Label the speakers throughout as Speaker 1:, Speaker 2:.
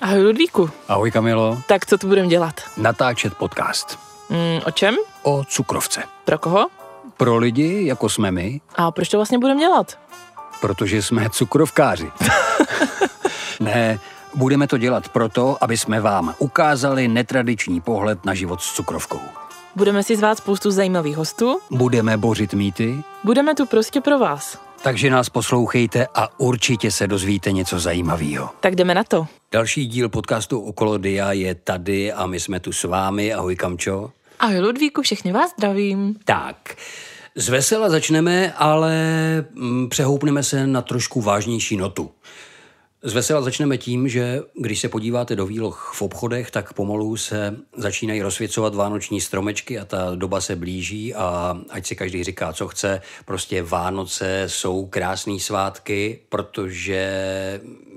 Speaker 1: Ahoj Ludvíku.
Speaker 2: Ahoj Kamilo.
Speaker 1: Tak co tu budeme dělat?
Speaker 2: Natáčet podcast.
Speaker 1: Mm, o čem?
Speaker 2: O cukrovce.
Speaker 1: Pro koho?
Speaker 2: Pro lidi, jako jsme my.
Speaker 1: A proč to vlastně budeme dělat?
Speaker 2: Protože jsme cukrovkáři. ne, budeme to dělat proto, aby jsme vám ukázali netradiční pohled na život s cukrovkou.
Speaker 1: Budeme si zvát spoustu zajímavých hostů.
Speaker 2: Budeme bořit mýty.
Speaker 1: Budeme tu prostě pro vás.
Speaker 2: Takže nás poslouchejte a určitě se dozvíte něco zajímavého.
Speaker 1: Tak jdeme na to.
Speaker 2: Další díl podcastu Okolo Dia je tady a my jsme tu s vámi. Ahoj Kamčo.
Speaker 1: Ahoj Ludvíku, všechny vás zdravím.
Speaker 2: Tak, z vesela začneme, ale mm, přehoupneme se na trošku vážnější notu. Z vesela začneme tím, že když se podíváte do výloh v obchodech, tak pomalu se začínají rozsvěcovat vánoční stromečky a ta doba se blíží a ať si každý říká, co chce, prostě Vánoce jsou krásné svátky, protože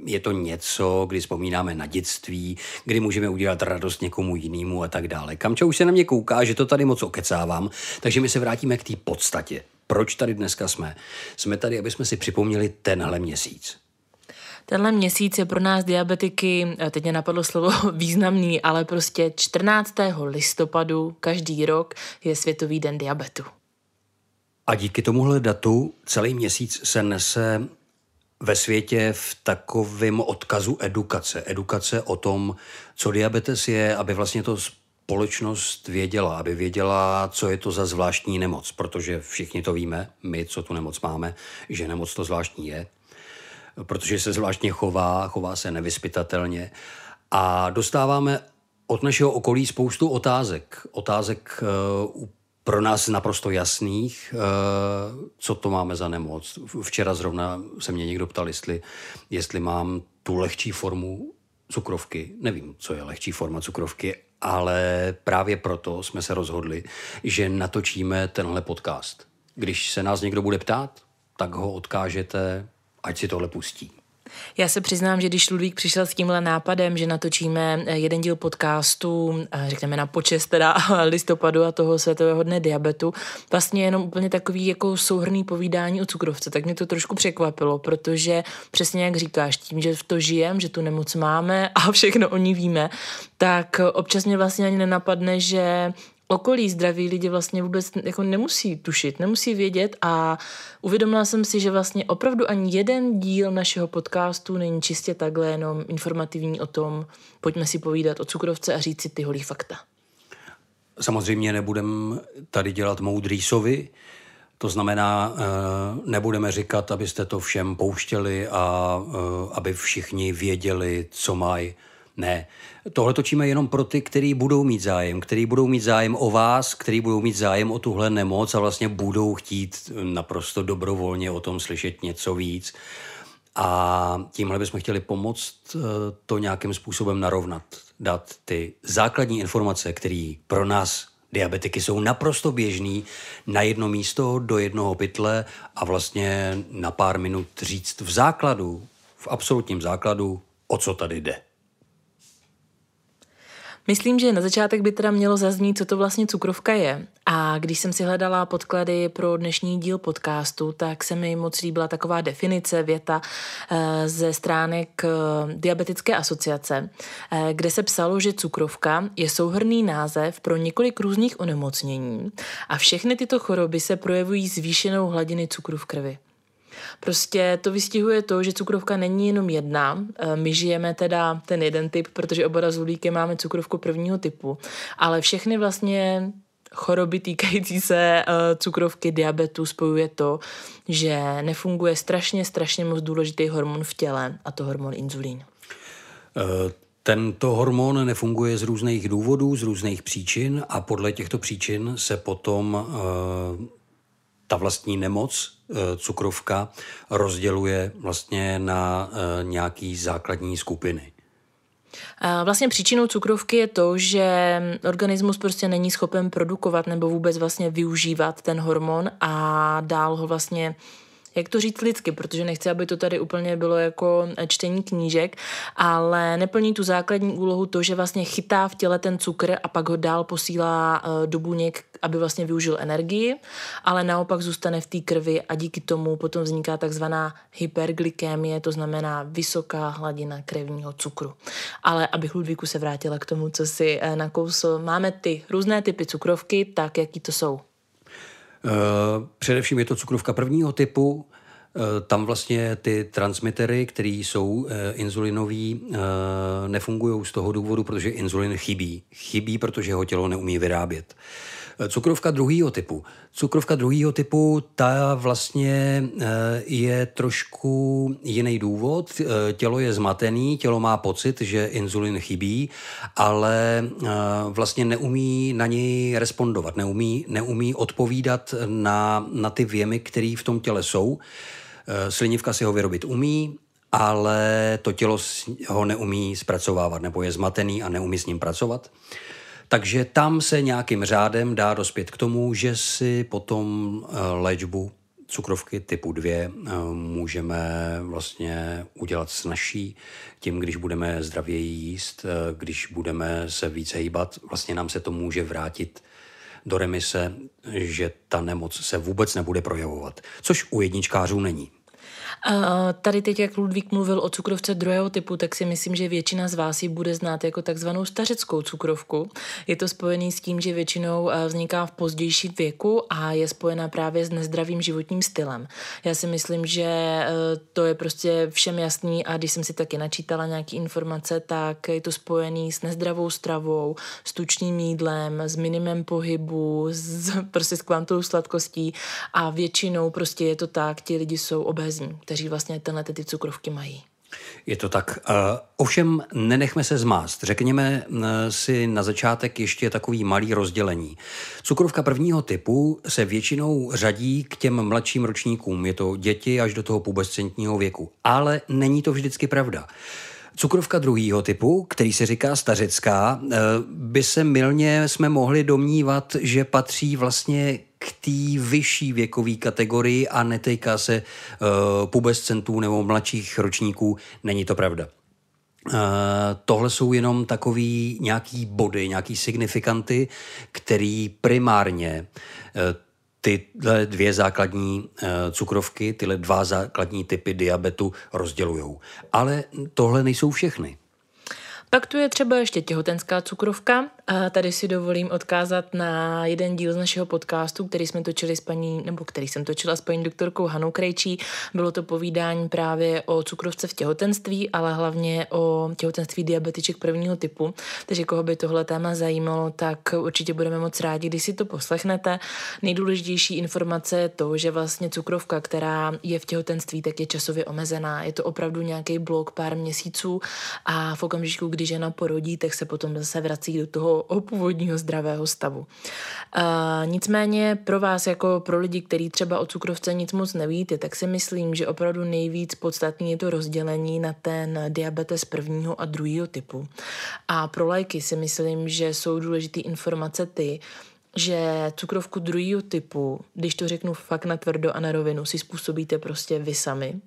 Speaker 2: je to něco, kdy vzpomínáme na dětství, kdy můžeme udělat radost někomu jinému a tak dále. Kamča už se na mě kouká, že to tady moc okecávám, takže my se vrátíme k té podstatě. Proč tady dneska jsme? Jsme tady, aby jsme si připomněli tenhle měsíc.
Speaker 1: Tenhle měsíc je pro nás diabetiky, eh, teď mě napadlo slovo významný, ale prostě 14. listopadu každý rok je Světový den diabetu.
Speaker 2: A díky tomuhle datu celý měsíc se nese ve světě v takovém odkazu edukace. Edukace o tom, co diabetes je, aby vlastně to společnost věděla, aby věděla, co je to za zvláštní nemoc, protože všichni to víme, my, co tu nemoc máme, že nemoc to zvláštní je protože se zvláštně chová, chová se nevyspytatelně. A dostáváme od našeho okolí spoustu otázek. Otázek uh, pro nás naprosto jasných, uh, co to máme za nemoc. Včera zrovna se mě někdo ptal, jestli, jestli mám tu lehčí formu cukrovky. Nevím, co je lehčí forma cukrovky, ale právě proto jsme se rozhodli, že natočíme tenhle podcast. Když se nás někdo bude ptát, tak ho odkážete ať si tohle pustí.
Speaker 1: Já se přiznám, že když Ludvík přišel s tímhle nápadem, že natočíme eh, jeden díl podcastu, eh, řekneme na počest teda listopadu a toho světového dne diabetu, vlastně jenom úplně takový jako souhrný povídání o cukrovce, tak mě to trošku překvapilo, protože přesně jak říkáš, tím, že v to žijem, že tu nemoc máme a všechno o ní víme, tak občas mě vlastně ani nenapadne, že okolí zdraví lidi vlastně vůbec jako nemusí tušit, nemusí vědět a uvědomila jsem si, že vlastně opravdu ani jeden díl našeho podcastu není čistě takhle jenom informativní o tom, pojďme si povídat o cukrovce a říct si ty holí fakta.
Speaker 2: Samozřejmě nebudem tady dělat moudrý sovy, to znamená, eh, nebudeme říkat, abyste to všem pouštěli a eh, aby všichni věděli, co mají ne. Tohle točíme jenom pro ty, kteří budou mít zájem, kteří budou mít zájem o vás, kteří budou mít zájem o tuhle nemoc a vlastně budou chtít naprosto dobrovolně o tom slyšet něco víc. A tímhle bychom chtěli pomoct eh, to nějakým způsobem narovnat, dát ty základní informace, které pro nás diabetiky jsou naprosto běžný na jedno místo, do jednoho pytle a vlastně na pár minut říct v základu, v absolutním základu, o co tady jde.
Speaker 1: Myslím, že na začátek by teda mělo zaznít, co to vlastně cukrovka je. A když jsem si hledala podklady pro dnešní díl podcastu, tak se mi moc líbila taková definice, věta eh, ze stránek eh, Diabetické asociace, eh, kde se psalo, že cukrovka je souhrný název pro několik různých onemocnění a všechny tyto choroby se projevují zvýšenou hladiny cukru v krvi. Prostě to vystihuje to, že cukrovka není jenom jedna. Eh, my žijeme teda ten jeden typ, protože oba s máme cukrovku prvního typu, ale všechny vlastně choroby týkající se uh, cukrovky, diabetu spojuje to, že nefunguje strašně, strašně moc důležitý hormon v těle a to hormon inzulín.
Speaker 2: Uh... Tento hormon nefunguje z různých důvodů, z různých příčin a podle těchto příčin se potom uh, ta vlastní nemoc, cukrovka, rozděluje vlastně na eh, nějaký základní skupiny.
Speaker 1: Vlastně příčinou cukrovky je to, že organismus prostě není schopen produkovat nebo vůbec vlastně využívat ten hormon a dál ho vlastně jak to říct lidsky, protože nechci, aby to tady úplně bylo jako čtení knížek, ale neplní tu základní úlohu to, že vlastně chytá v těle ten cukr a pak ho dál posílá eh, do buněk, aby vlastně využil energii, ale naopak zůstane v té krvi a díky tomu potom vzniká takzvaná hyperglykémie, to znamená vysoká hladina krevního cukru. Ale abych Ludvíku se vrátila k tomu, co si eh, nakousl, máme ty různé typy cukrovky, tak jaký to jsou?
Speaker 2: Eh, především je to cukrovka prvního typu, eh, tam vlastně ty transmitery, které jsou eh, inzulinový, nefungují z toho důvodu, protože inzulin chybí. Chybí, protože ho tělo neumí vyrábět. Cukrovka druhého typu. Cukrovka druhého typu, ta vlastně eh, je trošku jiný důvod. Eh, tělo je zmatený, tělo má pocit, že inzulin chybí, ale eh, vlastně neumí na něj respondovat, neumí, neumí odpovídat na, na ty věmy, které v tom těle jsou. Slinivka si ho vyrobit umí, ale to tělo ho neumí zpracovávat, nebo je zmatený a neumí s ním pracovat. Takže tam se nějakým řádem dá dospět k tomu, že si potom eh, léčbu cukrovky typu 2 eh, můžeme vlastně udělat snažší tím, když budeme zdravěji jíst, eh, když budeme se více hýbat, vlastně nám se to může vrátit do remise, že ta nemoc se vůbec nebude projevovat, což u jedničkářů není.
Speaker 1: Tady teď, jak Ludvík mluvil o cukrovce druhého typu, tak si myslím, že většina z vás ji bude znát jako takzvanou stařeckou cukrovku. Je to spojený s tím, že většinou eh, vzniká v pozdějším věku a je spojená právě s nezdravým životním stylem. Já si myslím, že eh, to je prostě všem jasný a když jsem si taky načítala nějaké informace, tak je to spojený s nezdravou stravou, s tučným jídlem, s minimem pohybu, s, prostě s kvantou sladkostí a většinou prostě je to tak, ti lidi jsou obézní kteří vlastně tenhle ty cukrovky mají.
Speaker 2: Je to tak. Uh, ovšem nenechme se zmást. Řekněme uh, si na začátek ještě takový malý rozdělení. Cukrovka prvního typu se většinou řadí k těm mladším ročníkům. Je to děti až do toho pubescentního věku. Ale není to vždycky pravda. Cukrovka druhého typu, který se říká stařecká, uh, by se milně jsme mohli domnívat, že patří vlastně k té vyšší věkové kategorii a netejká se uh, pubescentů nebo mladších ročníků. Není to pravda. Uh, tohle jsou jenom takový nějaký body, nějaký signifikanty, který primárně uh, tyhle dvě základní uh, cukrovky, tyhle dva základní typy diabetu rozdělují. Ale tohle nejsou všechny.
Speaker 1: Pak tu je třeba ještě těhotenská cukrovka. A tady si dovolím odkázat na jeden díl z našeho podcastu, který jsme točili s paní, nebo který jsem točila s paní doktorkou Hanou Krejčí. Bylo to povídání právě o cukrovce v těhotenství, ale hlavně o těhotenství diabetiček prvního typu. Takže koho by tohle téma zajímalo, tak určitě budeme moc rádi, když si to poslechnete. Nejdůležitější informace je to, že vlastně cukrovka, která je v těhotenství, tak je časově omezená. Je to opravdu nějaký blok pár měsíců a v okamžiku, kdy žena porodí, tak se potom zase vrací do toho původního zdravého stavu. A nicméně pro vás, jako pro lidi, kteří třeba o cukrovce nic moc nevíte, tak si myslím, že opravdu nejvíc podstatný je to rozdělení na ten diabetes prvního a druhého typu. A pro lajky si myslím, že jsou důležité informace ty, že cukrovku druhého typu, když to řeknu fakt na tvrdo a na rovinu, si způsobíte prostě vy sami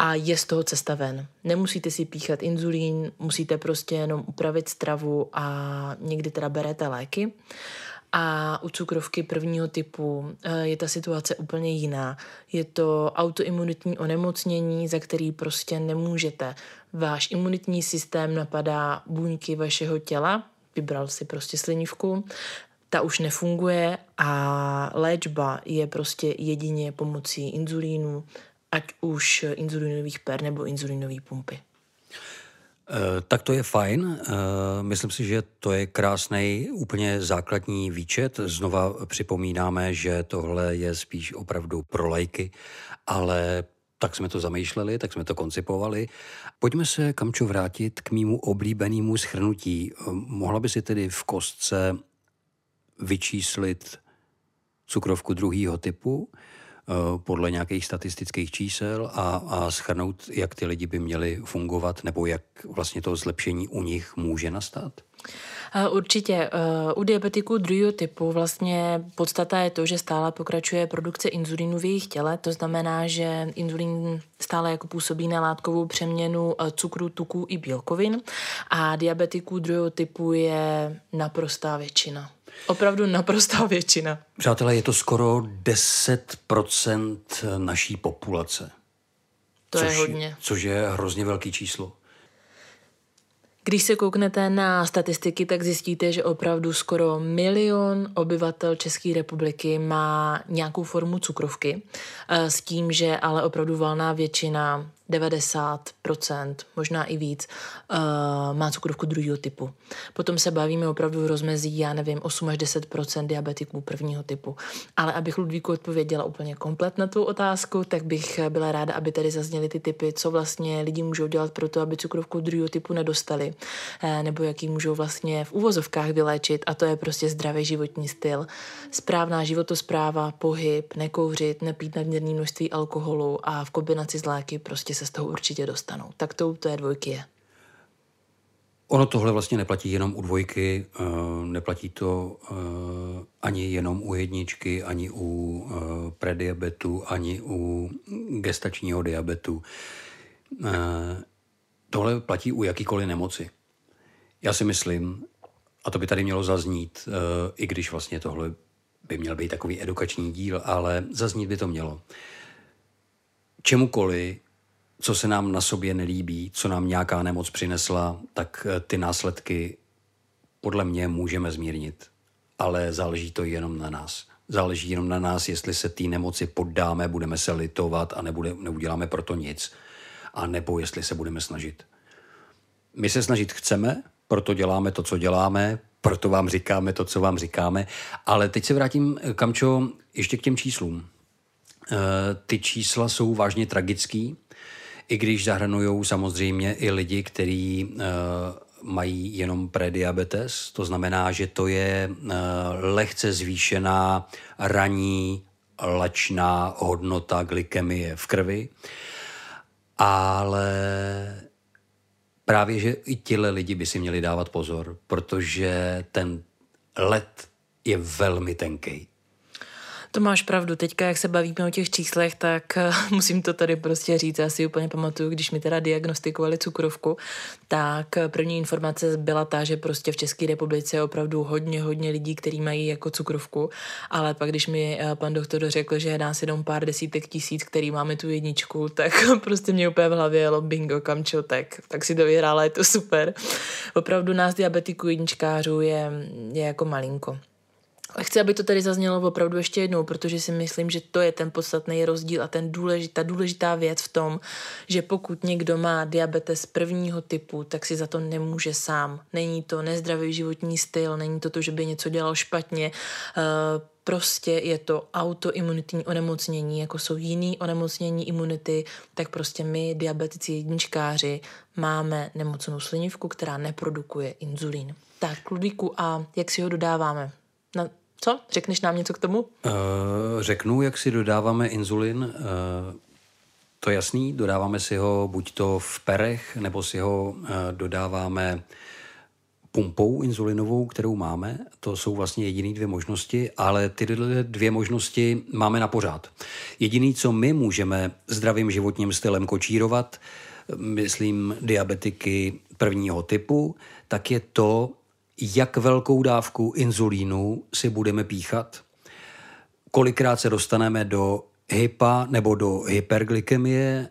Speaker 1: a je z toho cesta ven. Nemusíte si píchat inzulín, musíte prostě jenom upravit stravu a někdy teda berete léky. A u cukrovky prvního typu eh, je ta situace úplně jiná. Je to autoimunitní onemocnění, za který prostě nemůžete. Váš imunitní systém napadá buňky vašeho těla, vybral si prostě slinivku, ta už nefunguje a léčba je prostě jedině pomocí inzulínu, ať už inzulinových per nebo inzulinové pumpy.
Speaker 2: Eh, tak to je fajn. Eh, myslím si, že to je krásný, úplně základní výčet. Znova připomínáme, že tohle je spíš opravdu pro lajky, ale tak jsme to zamýšleli, tak jsme to koncipovali. Pojďme se, Kamčo, vrátit k mýmu oblíbenému schrnutí. Eh, mohla by si tedy v kostce vyčíslit cukrovku druhého typu, podle nějakých statistických čísel a, a schrnout, jak ty lidi by měli fungovat nebo jak vlastně to zlepšení u nich může nastat?
Speaker 1: Určitě. Eh, u diabetiků druhého typu vlastně podstata je to, že stále pokračuje produkce inzulínu v jejich těle. To znamená, že inzulín stále jako působí na látkovou přeměnu eh, cukru, tuků i bílkovin a diabetiků druhého typu je naprostá většina. Opravdu naprostá většina.
Speaker 2: Přátelé, je to skoro 10% naší populace.
Speaker 1: To což, je hodně.
Speaker 2: Což je hrozně velký číslo.
Speaker 1: Když se kouknete na statistiky, tak zjistíte, že opravdu skoro milion obyvatel České republiky má nějakou formu cukrovky, eh, s tím, že ale opravdu valná většina 90%, možná i víc, uh, má cukrovku druhého typu. Potom se bavíme opravdu v rozmezí, já nevím, 8 až 10% diabetiků prvního typu. Ale abych Ludvíku odpověděla úplně komplet na tu otázku, tak bych byla ráda, aby tady zazněly ty typy, co vlastně lidi můžou dělat pro to, aby cukrovku druhého typu nedostali, uh, nebo jaký můžou vlastně v úvozovkách vyléčit. A to je prostě zdravý životní styl, správná životospráva, pohyb, nekouřit, nepít nadměrné množství alkoholu a v kombinaci s léky prostě se z toho určitě dostanou. Tak to u té dvojky je.
Speaker 2: Ono tohle vlastně neplatí jenom u dvojky, eh, neplatí to eh, ani jenom u jedničky, ani u eh, prediabetu, ani u gestačního diabetu. Tohle platí u jakýkoliv nemoci. Já si myslím, a to by tady mělo zaznít, i když vlastně tohle by měl být takový edukační díl, ale zaznít by to mělo. Čemukoliv co se nám na sobě nelíbí, co nám nějaká nemoc přinesla, tak eh, ty následky podle mě můžeme zmírnit. Ale záleží to jenom na nás. Záleží jenom na nás, jestli se té nemoci poddáme, budeme se litovat a nebude, neuděláme proto nic. A nebo jestli se budeme snažit. My se snažit chceme, proto děláme to, co děláme, proto vám říkáme to, co vám říkáme. Ale teď se vrátím, eh, Kamčo, ještě k těm číslům. E, ty čísla jsou vážně tragický i když zahrnují samozřejmě i lidi, kteří uh, mají jenom prediabetes, to znamená, že to je uh, lehce zvýšená ranní lačná hodnota glykemie v krvi, ale právě, že i tihle lidi by si měli dávat pozor, protože ten led je velmi tenký.
Speaker 1: To máš pravdu. Teďka, jak se bavíme o těch číslech, tak eh, musím to tady prostě říct. Já si úplně pamatuju, když mi teda diagnostikovali cukrovku, tak eh, první informace byla ta, že prostě v České republice je opravdu hodně, hodně lidí, kteří mají jako cukrovku, ale pak, když mi eh, pan doktor řekl, že je nás jenom pár desítek tisíc, který máme tu jedničku, tak prostě mě úplně v hlavě jelo bingo, kamčo, tak, tak si to vyhrála, je to super. Opravdu nás diabetiků jedničkářů je, je jako malinko. Chci, aby to tady zaznělo opravdu ještě jednou, protože si myslím, že to je ten podstatný rozdíl a ten důležitá, důležitá věc v tom, že pokud někdo má diabetes prvního typu, tak si za to nemůže sám. Není to nezdravý životní styl, není to to, že by něco dělal špatně, uh, prostě je to autoimunitní onemocnění, jako jsou jiný onemocnění imunity, tak prostě my, diabetici jedničkáři, máme nemocnou slinivku, která neprodukuje inzulín. Tak, Ludvíku, a jak si ho dodáváme? Na, co? Řekneš nám něco k tomu? Uh,
Speaker 2: řeknu, jak si dodáváme inzulin. Uh, to je jasný, dodáváme si ho buď to v perech, nebo si ho uh, dodáváme pumpou inzulinovou, kterou máme. To jsou vlastně jediné dvě možnosti, ale ty dvě možnosti máme na pořád. Jediný, co my můžeme zdravým životním stylem kočírovat, myslím diabetiky prvního typu, tak je to, jak velkou dávku inzulínu si budeme píchat, kolikrát se dostaneme do hypa nebo do hyperglykemie,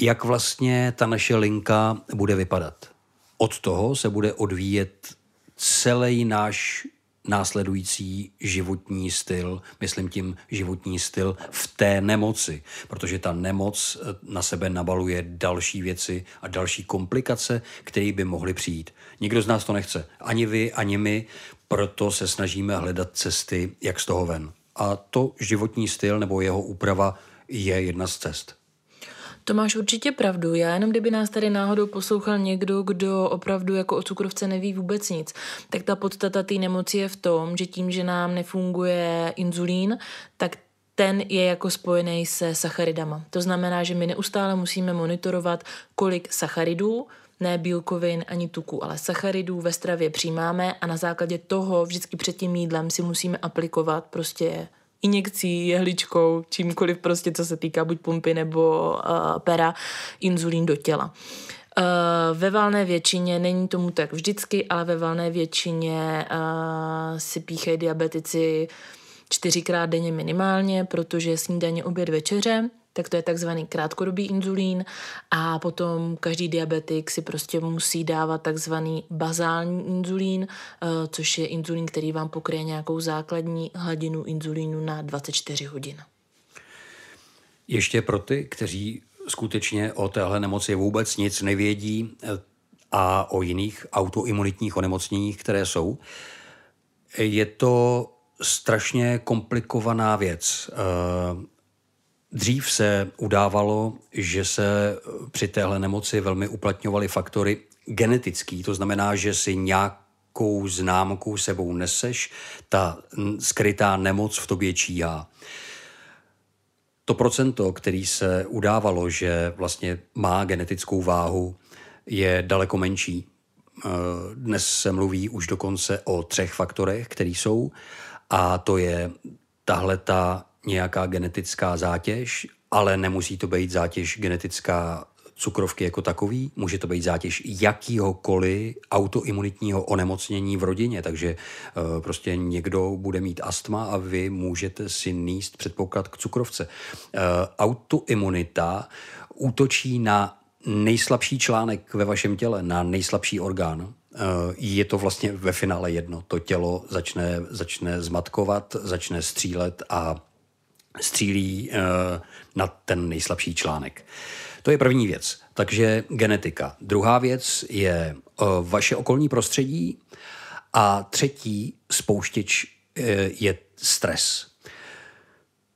Speaker 2: jak vlastně ta naše linka bude vypadat. Od toho se bude odvíjet celý náš následující životní styl, myslím tím životní styl v té nemoci, protože ta nemoc eh, na sebe nabaluje další věci a další komplikace, které by mohly přijít. Nikdo z nás to nechce, ani vy, ani my, proto se snažíme hledat cesty, jak z toho ven. A to životní styl nebo jeho úprava je jedna z cest.
Speaker 1: To máš určitě pravdu. Já jenom kdyby nás tady náhodou poslouchal někdo, kdo opravdu jako o cukrovce neví vůbec nic, tak ta podstata té nemoci je v tom, že tím, že nám nefunguje inzulín, tak ten je jako spojený se sacharidama. To znamená, že my neustále musíme monitorovat, kolik sacharidů, ne bílkovin ani tuku, ale sacharidů ve stravě přijímáme a na základě toho vždycky před tím jídlem si musíme aplikovat prostě injekcí, jehličkou, čímkoliv prostě, co se týká buď pumpy nebo uh, pera, inzulín do těla. Uh, ve valné většině, není tomu tak vždycky, ale ve valné většině uh, si píchají diabetici čtyřikrát denně minimálně, protože snídaně, oběd, večeře, tak to je takzvaný krátkodobý inzulín a potom každý diabetik si prostě musí dávat takzvaný bazální inzulín, uh, což je inzulín, který vám pokryje nějakou základní hladinu inzulínu na 24 hodin.
Speaker 2: Ještě pro ty, kteří skutečně o téhle nemoci vůbec nic nevědí eh, a o jiných autoimunitních onemocněních, které jsou. Je to strašně komplikovaná věc. Dřív se udávalo, že se při téhle nemoci velmi uplatňovaly faktory genetický, to znamená, že si nějakou známku sebou neseš, ta skrytá nemoc v tobě číhá to procento, který se udávalo, že vlastně má genetickou váhu, je daleko menší. Eh, dnes se mluví už dokonce o třech faktorech, které jsou, a to je tahle ta nějaká genetická zátěž, ale nemusí to být zátěž genetická cukrovky jako takový, může to být zátěž jakýhokoliv autoimunitního onemocnění v rodině, takže uh, prostě někdo bude mít astma a vy můžete si níst předpoklad k cukrovce. Uh, autoimunita útočí na nejslabší článek ve vašem těle, na nejslabší orgán. Uh, je to vlastně ve finále jedno. To tělo začne, začne zmatkovat, začne střílet a střílí uh, na ten nejslabší článek. To je první věc. Takže genetika. Druhá věc je uh, vaše okolní prostředí a třetí spouštěč uh, je stres.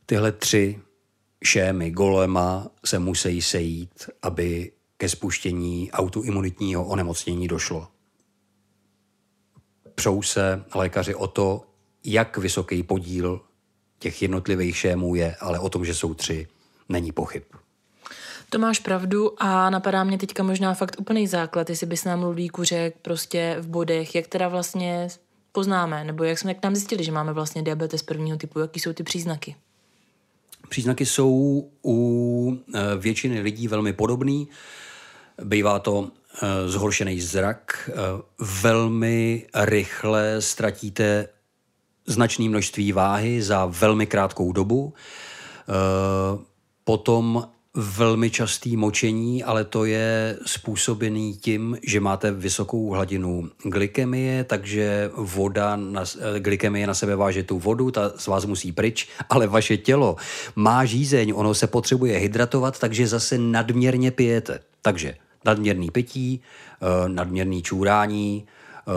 Speaker 2: Tyhle tři šémy golema se musí sejít, aby ke spuštění autoimunitního onemocnění došlo. Přou se lékaři o to, jak vysoký podíl těch jednotlivých šémů je, ale o tom, že jsou tři, není pochyb.
Speaker 1: To máš pravdu a napadá mě teďka možná fakt úplný základ, jestli bys nám Ludvíku řekl prostě v bodech, jak teda vlastně poznáme, nebo jak jsme k nám zjistili, že máme vlastně diabetes prvního typu, jaký jsou ty příznaky?
Speaker 2: Příznaky jsou u eh, většiny lidí velmi podobný. Bývá to eh, zhoršený zrak, eh, velmi rychle ztratíte značné množství váhy za velmi krátkou dobu. Potom velmi častý močení, ale to je způsobený tím, že máte vysokou hladinu glykemie, takže voda na, glykemie na sebe váže tu vodu, ta z vás musí pryč, ale vaše tělo má žízeň, ono se potřebuje hydratovat, takže zase nadměrně pijete. Takže nadměrný pití, eh, nadměrný čůrání, eh,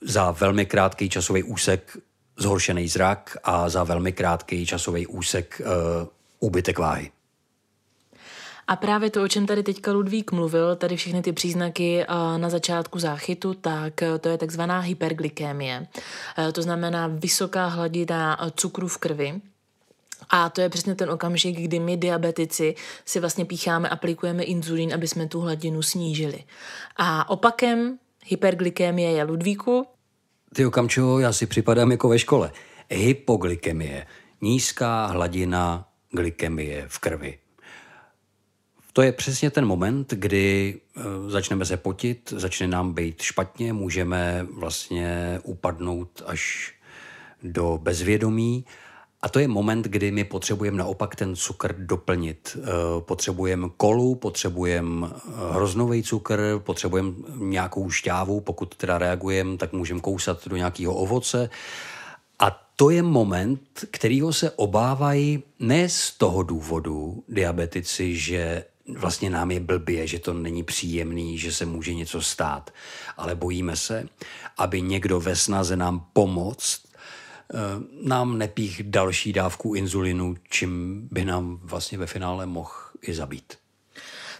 Speaker 2: za velmi krátký časový úsek zhoršený zrak a za velmi krátký časový úsek eh, úbytek váhy.
Speaker 1: A právě to, o čem tady teďka Ludvík mluvil, tady všechny ty příznaky na začátku záchytu, tak e, to je takzvaná hyperglykémie. To znamená vysoká hladina cukru v krvi, a to je přesně ten okamžik, kdy my diabetici si vlastně pícháme, aplikujeme inzulín, aby jsme tu hladinu snížili. A opakem hyperglykémie je Ludvíku.
Speaker 2: Ty okamčo, já si připadám jako ve škole. Hypoglykemie, nízká hladina glykemie v krvi. To je přesně ten moment, kdy eh, začneme se potit, začne nám být špatně, můžeme vlastně upadnout až do bezvědomí. A to je moment, kdy my potřebujeme naopak ten cukr doplnit. Eh, potřebujeme kolu, potřebujeme eh, hroznový cukr, potřebujeme nějakou šťávu, pokud teda reagujeme, tak můžeme kousat do nějakého ovoce. A to je moment, kterýho se obávají ne z toho důvodu diabetici, že vlastně nám je blbě, že to není příjemný, že se může něco stát. Ale bojíme se, aby někdo ve snaze nám pomoct nám nepích další dávku inzulinu, čím by nám vlastně ve finále mohl i zabít.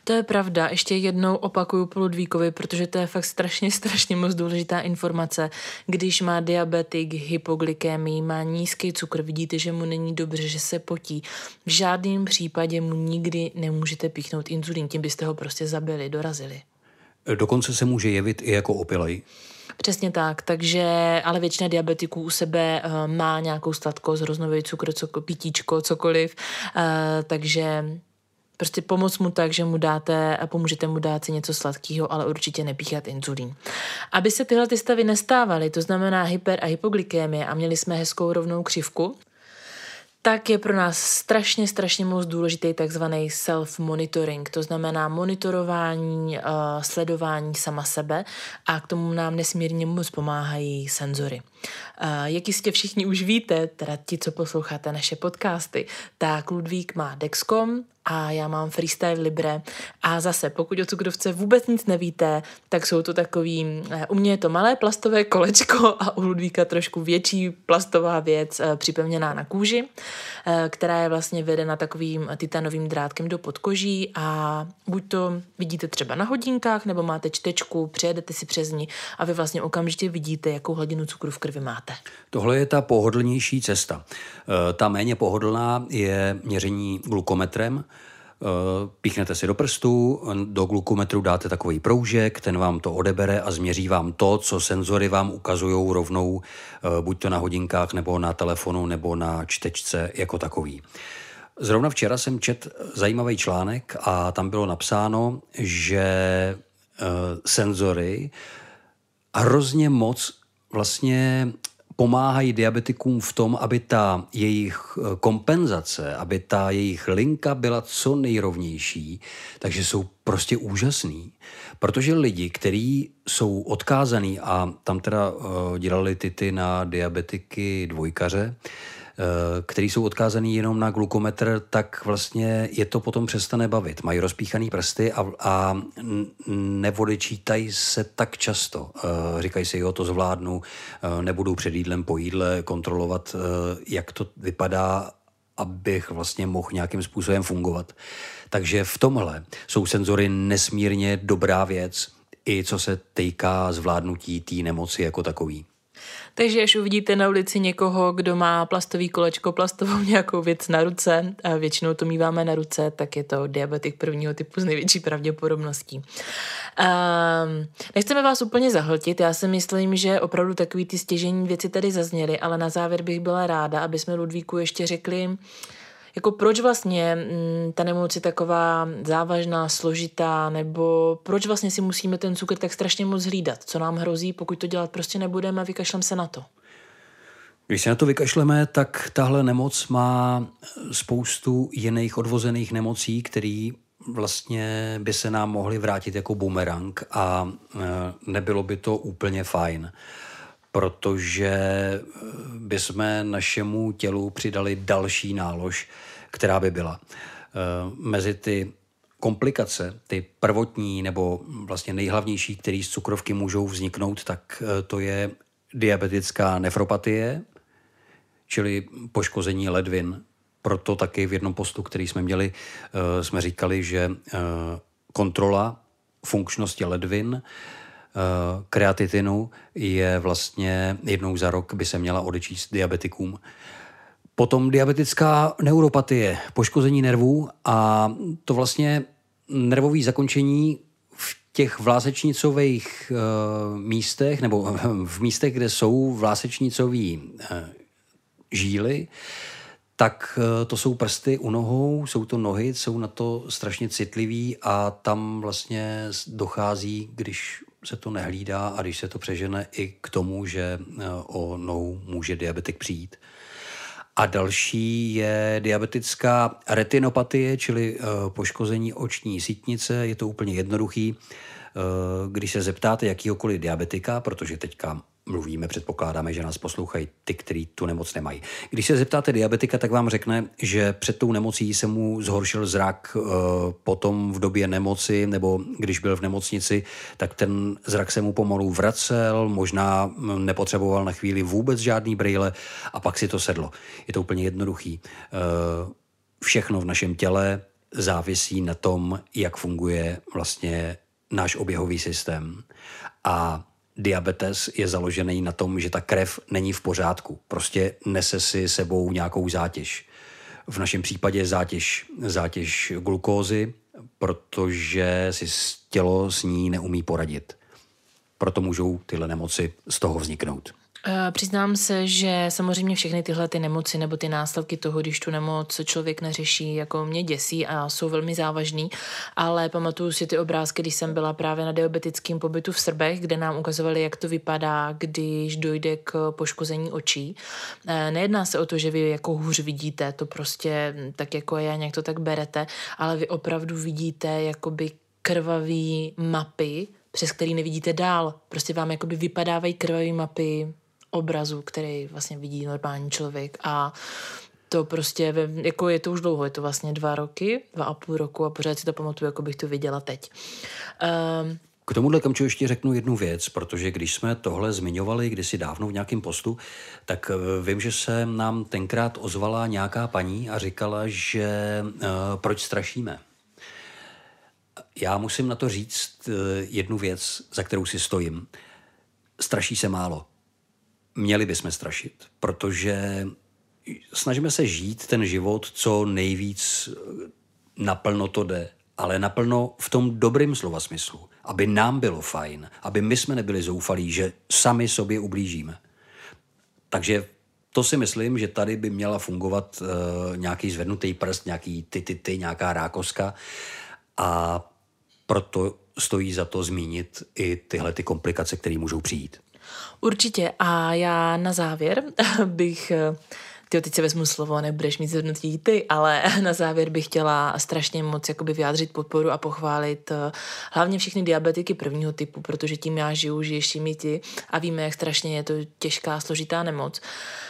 Speaker 1: To je pravda. Ještě jednou opakuju po Ludvíkovi, protože to je fakt strašně, strašně moc důležitá informace. Když má diabetik, hypoglykémii, má nízký cukr, vidíte, že mu není dobře, že se potí. V žádném případě mu nikdy nemůžete píchnout inzulín, tím byste ho prostě zabili, dorazili.
Speaker 2: Dokonce se může jevit i jako opilej.
Speaker 1: Přesně tak, takže, ale většina diabetiků u sebe uh, má nějakou sladkost, hroznový cukr, cokoliv, pitíčko, cokoliv, uh, takže prostě pomoct mu tak, že mu dáte a pomůžete mu dát si něco sladkého, ale určitě nepíchat inzulín. Aby se tyhle ty stavy nestávaly, to znamená hyper a hypoglykémie a měli jsme hezkou rovnou křivku, tak je pro nás strašně, strašně moc důležitý takzvaný self-monitoring, to znamená monitorování, uh, sledování sama sebe a k tomu nám nesmírně moc pomáhají senzory. Jak jistě všichni už víte, teda ti, co posloucháte naše podcasty, tak Ludvík má Dexcom, a já mám Freestyle Libre. A zase, pokud o cukrovce vůbec nic nevíte, tak jsou to takový, eh, u mě je to malé plastové kolečko a u Ludvíka trošku větší plastová věc eh, připevněná na kůži, eh, která je vlastně vedena takovým titanovým drátkem do podkoží a buď to vidíte třeba na hodinkách, nebo máte čtečku, přejedete si přes ní a vy vlastně okamžitě vidíte, jakou hladinu cukru v krvi máte.
Speaker 2: Tohle je ta pohodlnější cesta. Ta méně pohodlná je měření glukometrem, Eh, píchnete si do prstu, do glukometru dáte takový proužek, ten vám to odebere a změří vám to, co senzory vám ukazují rovnou, eh, buď to na hodinkách, nebo na telefonu, nebo na čtečce jako takový. Zrovna včera jsem čet zajímavý článek a tam bylo napsáno, že eh, senzory hrozně moc vlastně pomáhají diabetikům v tom, aby ta jejich eh, kompenzace, aby ta jejich linka byla co nejrovnější, takže jsou prostě úžasný. Protože lidi, kteří jsou odkázaný a tam teda uh, dělali ty na diabetiky dvojkaře, Eh, který jsou odkázaný jenom na glukometr, tak vlastně je to potom přestane bavit. Mají rozpíchaný prsty a, a nevodečítají se tak často. Eh, říkají si, jo, to zvládnu, eh, nebudu před jídlem po jídle kontrolovat, jak to vypadá, abych vlastně mohl nějakým způsobem fungovat. Takže v tomhle jsou senzory nesmírně dobrá věc, i co se týká zvládnutí té nemoci jako takový.
Speaker 1: Takže až uvidíte na ulici někoho, kdo má plastový kolečko, plastovou nějakou věc na ruce, a většinou to míváme na ruce, tak je to diabetik prvního typu s největší pravděpodobností. Um, nechceme vás úplně zahltit, já si myslím, že opravdu takový ty stěžení věci tady zazněly, ale na závěr bych byla ráda, aby jsme Ludvíku ještě řekli, jako proč vlastně mm, ta nemoc je taková závažná, složitá, nebo proč vlastně si musíme ten cukr tak strašně moc hlídat, co nám hrozí, pokud to dělat prostě nebudeme a vykašlem se na to.
Speaker 2: Když se na to vykašleme, tak tahle nemoc má spoustu jiných odvozených nemocí, které vlastně by se nám mohly vrátit jako bumerang a e, nebylo by to úplně fajn, protože by jsme našemu tělu přidali další nálož, která by byla. E, mezi ty komplikace, ty prvotní nebo vlastně nejhlavnější, které z cukrovky můžou vzniknout, tak e, to je diabetická nefropatie, čili poškození ledvin. Proto taky v jednom postu, který jsme měli, jsme říkali, že kontrola funkčnosti ledvin kreatitinu je vlastně jednou za rok by se měla odečíst diabetikům. Potom diabetická neuropatie, poškození nervů a to vlastně nervové zakončení v těch vlásečnicových uh, místech nebo v místech, kde jsou vlásečnicové uh, žíly, tak to jsou prsty u nohou, jsou to nohy, jsou na to strašně citlivý a tam vlastně dochází, když se to nehlídá a když se to přežene i k tomu, že o nohu může diabetik přijít. A další je diabetická retinopatie, čili eh, poškození oční sítnice. Je to úplně jednoduchý. Eh, když se zeptáte jakýhokoliv diabetika, protože teďka mluvíme, předpokládáme, že nás poslouchají ty, kteří tu nemoc nemají. Když se zeptáte diabetika, tak vám řekne, že před tou nemocí se mu zhoršil zrak, eh, potom v době nemoci nebo když byl v nemocnici, tak ten zrak se mu pomalu vracel, možná hm, nepotřeboval na chvíli vůbec žádný brýle a pak si to sedlo. Je to úplně jednoduchý. Eh, všechno v našem těle závisí na tom, jak funguje vlastně náš oběhový systém. A diabetes je založený na tom, že ta krev není v pořádku. Prostě nese si sebou nějakou zátěž. V našem případě zátěž, zátěž glukózy, protože si tělo s ní neumí poradit. Proto můžou tyhle nemoci z toho vzniknout.
Speaker 1: Eh, přiznám se, že samozřejmě všechny tyhle ty nemoci nebo ty následky toho, když tu nemoc člověk neřeší, jako mě děsí a jsou velmi závažný, ale pamatuju si ty obrázky, když jsem byla právě na diabetickém pobytu v Srbech, kde nám ukazovali, jak to vypadá, když dojde k poškození očí. Eh, nejedná se o to, že vy jako hůř vidíte, to prostě tak jako já nějak to tak berete, ale vy opravdu vidíte jakoby krvavý mapy, přes který nevidíte dál. Prostě vám jakoby vypadávají krvavé mapy obrazu, který vlastně vidí normální člověk a to prostě, jako je to už dlouho, je to vlastně dva roky, dva a půl roku a pořád si to pamatuju, jako bych to viděla teď. Um,
Speaker 2: k tomuhle kamču ještě řeknu jednu věc, protože když jsme tohle zmiňovali kdysi dávno v nějakém postu, tak eh, vím, že se nám tenkrát ozvala nějaká paní a říkala, že uh, proč strašíme. Já musím na to říct uh, jednu věc, za kterou si stojím. Straší se málo měli bychom strašit, protože snažíme se žít ten život co nejvíc naplno to jde, ale naplno v tom dobrým slova smyslu, aby nám bylo fajn, aby my jsme nebyli zoufalí, že sami sobě ublížíme. Takže to si myslím, že tady by měla fungovat uh, nějaký zvednutý prst, nějaký ty, ty, ty, nějaká rákoska a proto stojí za to zmínit i tyhle ty komplikace, které můžou přijít.
Speaker 1: Určitě a já na závěr bych ty teď se vezmu slovo, nebudeš mít zhodnotí ty, ale na závěr bych chtěla strašně moc jakoby vyjádřit podporu a pochválit eh, hlavně všechny diabetiky prvního typu, protože tím já žiju, žiješ ty a víme, jak strašně je to těžká, složitá nemoc. Uh,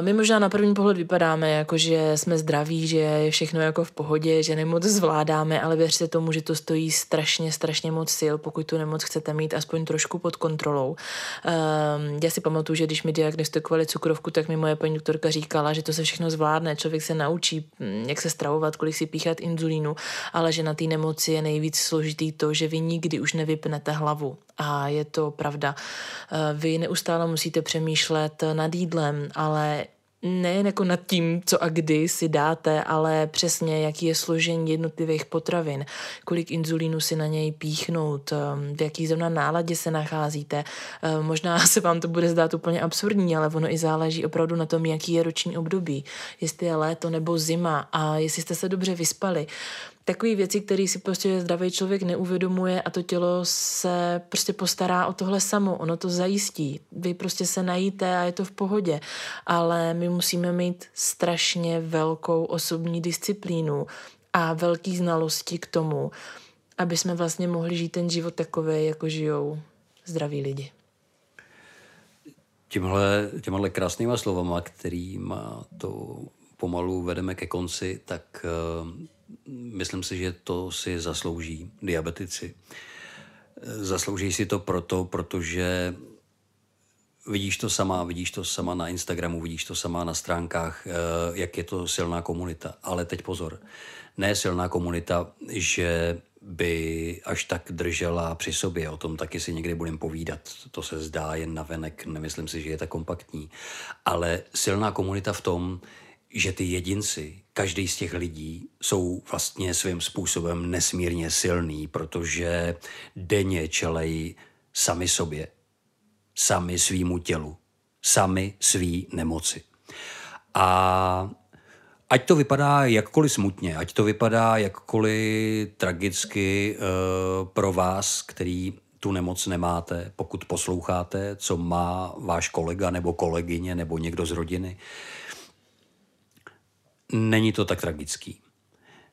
Speaker 1: my možná na první pohled vypadáme jako, že jsme zdraví, že je všechno jako v pohodě, že nemoc zvládáme, ale věřte tomu, že to stojí strašně, strašně moc sil, pokud tu nemoc chcete mít aspoň trošku pod kontrolou. Uh, já si pamatuju, že když mi diagnostikovali cukrovku, tak mi moje paní doktorka říkala, že to se všechno zvládne, člověk se naučí, hm, jak se stravovat, kolik si píchat inzulínu, ale že na té nemoci je nejvíc složitý to, že vy nikdy už nevypnete hlavu a je to pravda. Eh, vy neustále musíte přemýšlet nad jídlem, ale nejen jako nad tím, co a kdy si dáte, ale přesně, jaký je složení jednotlivých potravin, kolik inzulínu si na něj píchnout, ehm, v jaký zrovna náladě se nacházíte. Ehm, možná se vám to bude zdát úplně absurdní, ale ono i záleží opravdu na tom, jaký je roční období, jestli je léto nebo zima a jestli jste se dobře vyspali takové věci, které si prostě zdravý člověk neuvědomuje a to tělo se prostě postará o tohle samo, ono to zajistí. Vy prostě se najíte a je to v pohodě, ale my musíme mít strašně velkou osobní disciplínu a velký znalosti k tomu, aby jsme vlastně mohli žít ten život takový, jako žijou zdraví lidi.
Speaker 2: Tímhle, těmhle krásnýma slovama, kterýma to pomalu vedeme ke konci, tak uh myslím si, že to si zaslouží diabetici. Zaslouží si to proto, protože vidíš to sama, vidíš to sama na Instagramu, vidíš to sama na stránkách, eh, jak je to silná komunita. Ale teď pozor, ne silná komunita, že by až tak držela při sobě, o tom taky si někdy budeme povídat. To se zdá jen na venek, nemyslím si, že je tak kompaktní. Ale silná komunita v tom, že ty jedinci, každý z těch lidí, jsou vlastně svým způsobem nesmírně silný, protože denně čelej sami sobě, sami svýmu tělu, sami svý nemoci. A ať to vypadá jakkoliv smutně, ať to vypadá jakkoliv tragicky e, pro vás, který tu nemoc nemáte, pokud posloucháte, co má váš kolega nebo kolegyně nebo někdo z rodiny, není to tak tragický.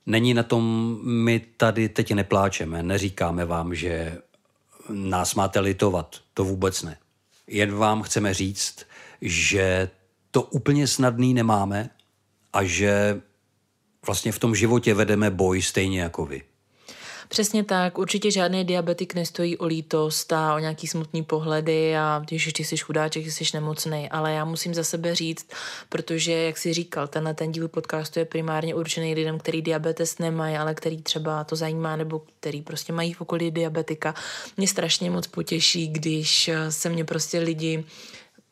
Speaker 2: Není na tom, my tady teď nepláčeme, neříkáme vám, že nás máte litovat, to vůbec ne. Jen vám chceme říct, že to úplně snadný nemáme a že vlastně v tom životě vedeme boj stejně jako vy.
Speaker 1: Přesně tak, určitě žádný diabetik nestojí o lítost a o nějaký smutný pohledy a když ty jsi chudáček, jsi nemocný, ale já musím za sebe říct, protože, jak jsi říkal, tenhle ten díl podcastu je primárně určený lidem, který diabetes nemají, ale který třeba to zajímá nebo který prostě mají v okolí diabetika. Mě strašně moc potěší, když se mě prostě lidi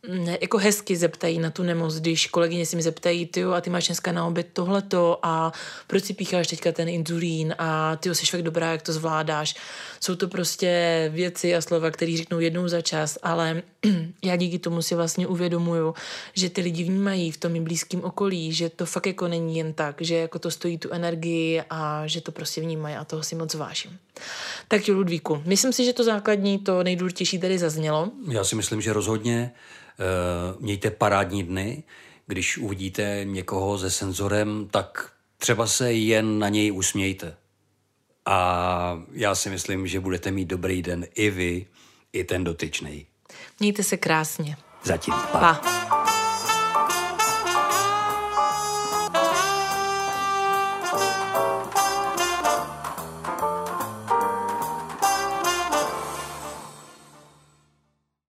Speaker 1: ne, jako hezky zeptají na tu nemoc, když kolegyně si mi zeptají, ty a ty máš dneska na oběd tohleto a proč si pícháš teďka ten inzulín a ty jsi fakt dobrá, jak to zvládáš. Jsou to prostě věci a slova, které řeknou jednou za čas, ale já díky tomu si vlastně uvědomuju, že ty lidi vnímají v tom mým blízkém okolí, že to fakt jako není jen tak, že jako to stojí tu energii a že to prostě vnímají a toho si moc vážím. Tak jo, Ludvíku, myslím si, že to základní, to nejdůležitější tady zaznělo.
Speaker 2: Já si myslím, že rozhodně mějte parádní dny, když uvidíte někoho se senzorem, tak třeba se jen na něj usmějte. A já si myslím, že budete mít dobrý den i vy, i ten dotyčný.
Speaker 1: Mějte se krásně.
Speaker 2: Zatím.
Speaker 1: Pa. pa.